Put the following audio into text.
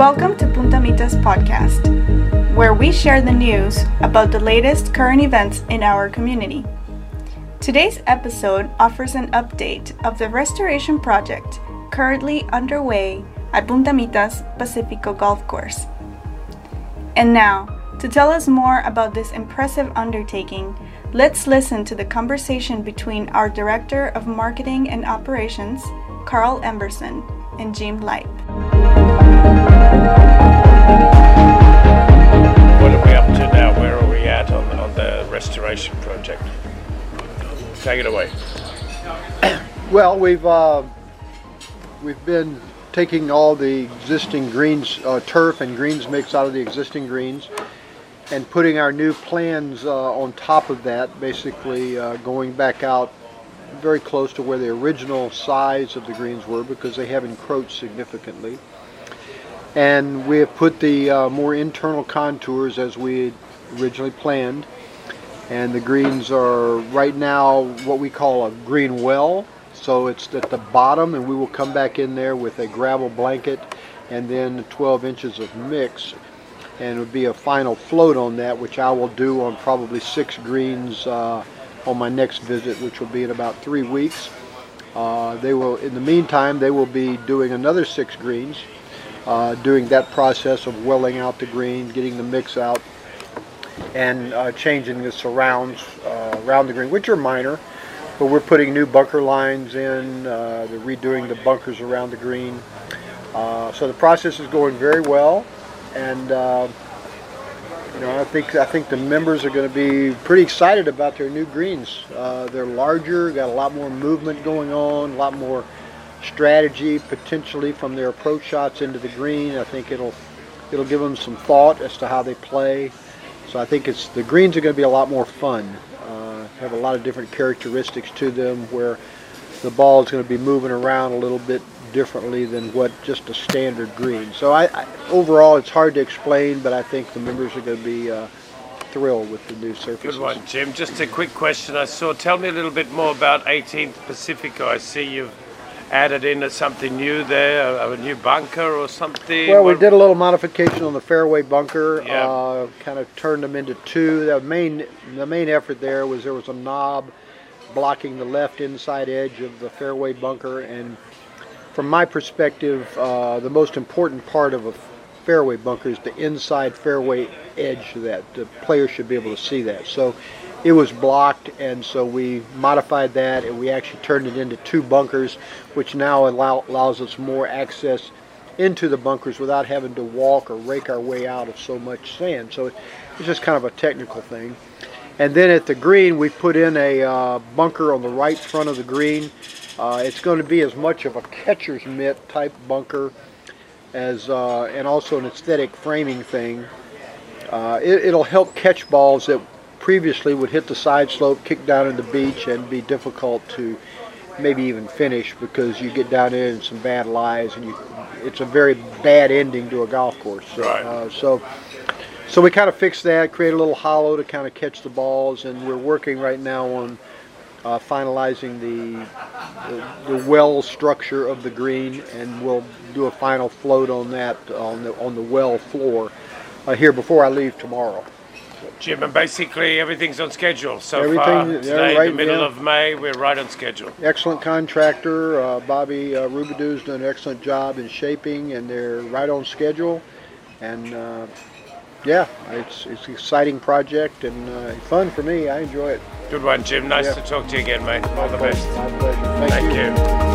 Welcome to Punta Mitas podcast, where we share the news about the latest current events in our community. Today's episode offers an update of the restoration project currently underway at Punta Mitas Pacifico Golf Course. And now, to tell us more about this impressive undertaking, let's listen to the conversation between our Director of Marketing and Operations, Carl Emberson, and Jim Lipe. What are we up to now? Where are we at on, the restoration project? Take it away. Well, we've uh, we've been taking all the existing greens, uh, turf and greens mix out of the existing greens, and putting our new plans uh, on top of that. Basically, uh, going back out very close to where the original size of the greens were because they have encroached significantly. And we have put the uh, more internal contours as we originally planned. And the greens are right now what we call a green well. So it's at the bottom and we will come back in there with a gravel blanket and then 12 inches of mix. And it would be a final float on that, which I will do on probably six greens uh, on my next visit, which will be in about three weeks. Uh, they will, in the meantime, they will be doing another six greens, uh, doing that process of welling out the green, getting the mix out, and uh, changing the surrounds uh, around the green, which are minor. But we're putting new bunker lines in, uh, they're redoing the bunkers around the green. Uh, so the process is going very well, and you know I think I think the members are going to be pretty excited about their new greens. Uh, they're larger, got a lot more movement going on, a lot more strategy potentially from their approach shots into the green. I think it'll it'll give them some thought as to how they play. So I think it's the greens are going to be a lot more fun. Uh, have a lot of different characteristics to them where the ball is going to be moving around a little bit differently than what just a standard green. So I, I overall it's hard to explain, but I think the members are going to be uh, thrilled with the new surfaces. Good one, Jim. Just a quick question I saw. Tell me a little bit more about 18th Pacifico. I see you've added in something new there, a, a new bunker or something. Well, we What- did a little modification on the fairway bunker. Yeah. Uh, kind of turned them into two. The main the main effort there was there was a knob blocking the left inside edge of the fairway bunker, and from my perspective, uh, the most important part of a fairway bunker is the inside fairway edge of that. The player should be able to see that. So it was blocked, and so we modified that, and we actually turned it into two bunkers, which now allow, allows us more access into the bunkers without having to walk or rake our way out of so much sand. So it's just kind of a technical thing. And then at the green, we put in a uh, bunker on the right front of the green. Uh, it's going to be as much of a catcher's mitt type bunker as, uh, and also an aesthetic framing thing. Uh, it, it'll help catch balls that previously would hit the side slope, kick down in the beach, and be difficult to maybe even finish because you get down in some bad lies, and you, it's a very bad ending to a golf course. So, Right. uh, so, so we kind of fixed that, create a little hollow to kind of catch the balls, and we're working right now on uh, finalizing the, the the well structure of the green, and we'll do a final float on that on the on the well floor uh, here before I leave tomorrow. Jim, and basically everything's on schedule so Everything- far. yeah, Today, right, the middle yeah. of May, we're right on schedule. Excellent contractor, uh, Bobby uh, Rubidoux done an excellent job in shaping, and they're right on schedule. And uh, yeah, it's it's an exciting project and uh, fun for me. I enjoy it. Good one, Jim. Nice Yeah. to talk to you again, mate. All the best. My pleasure. Thank, Thank you. you.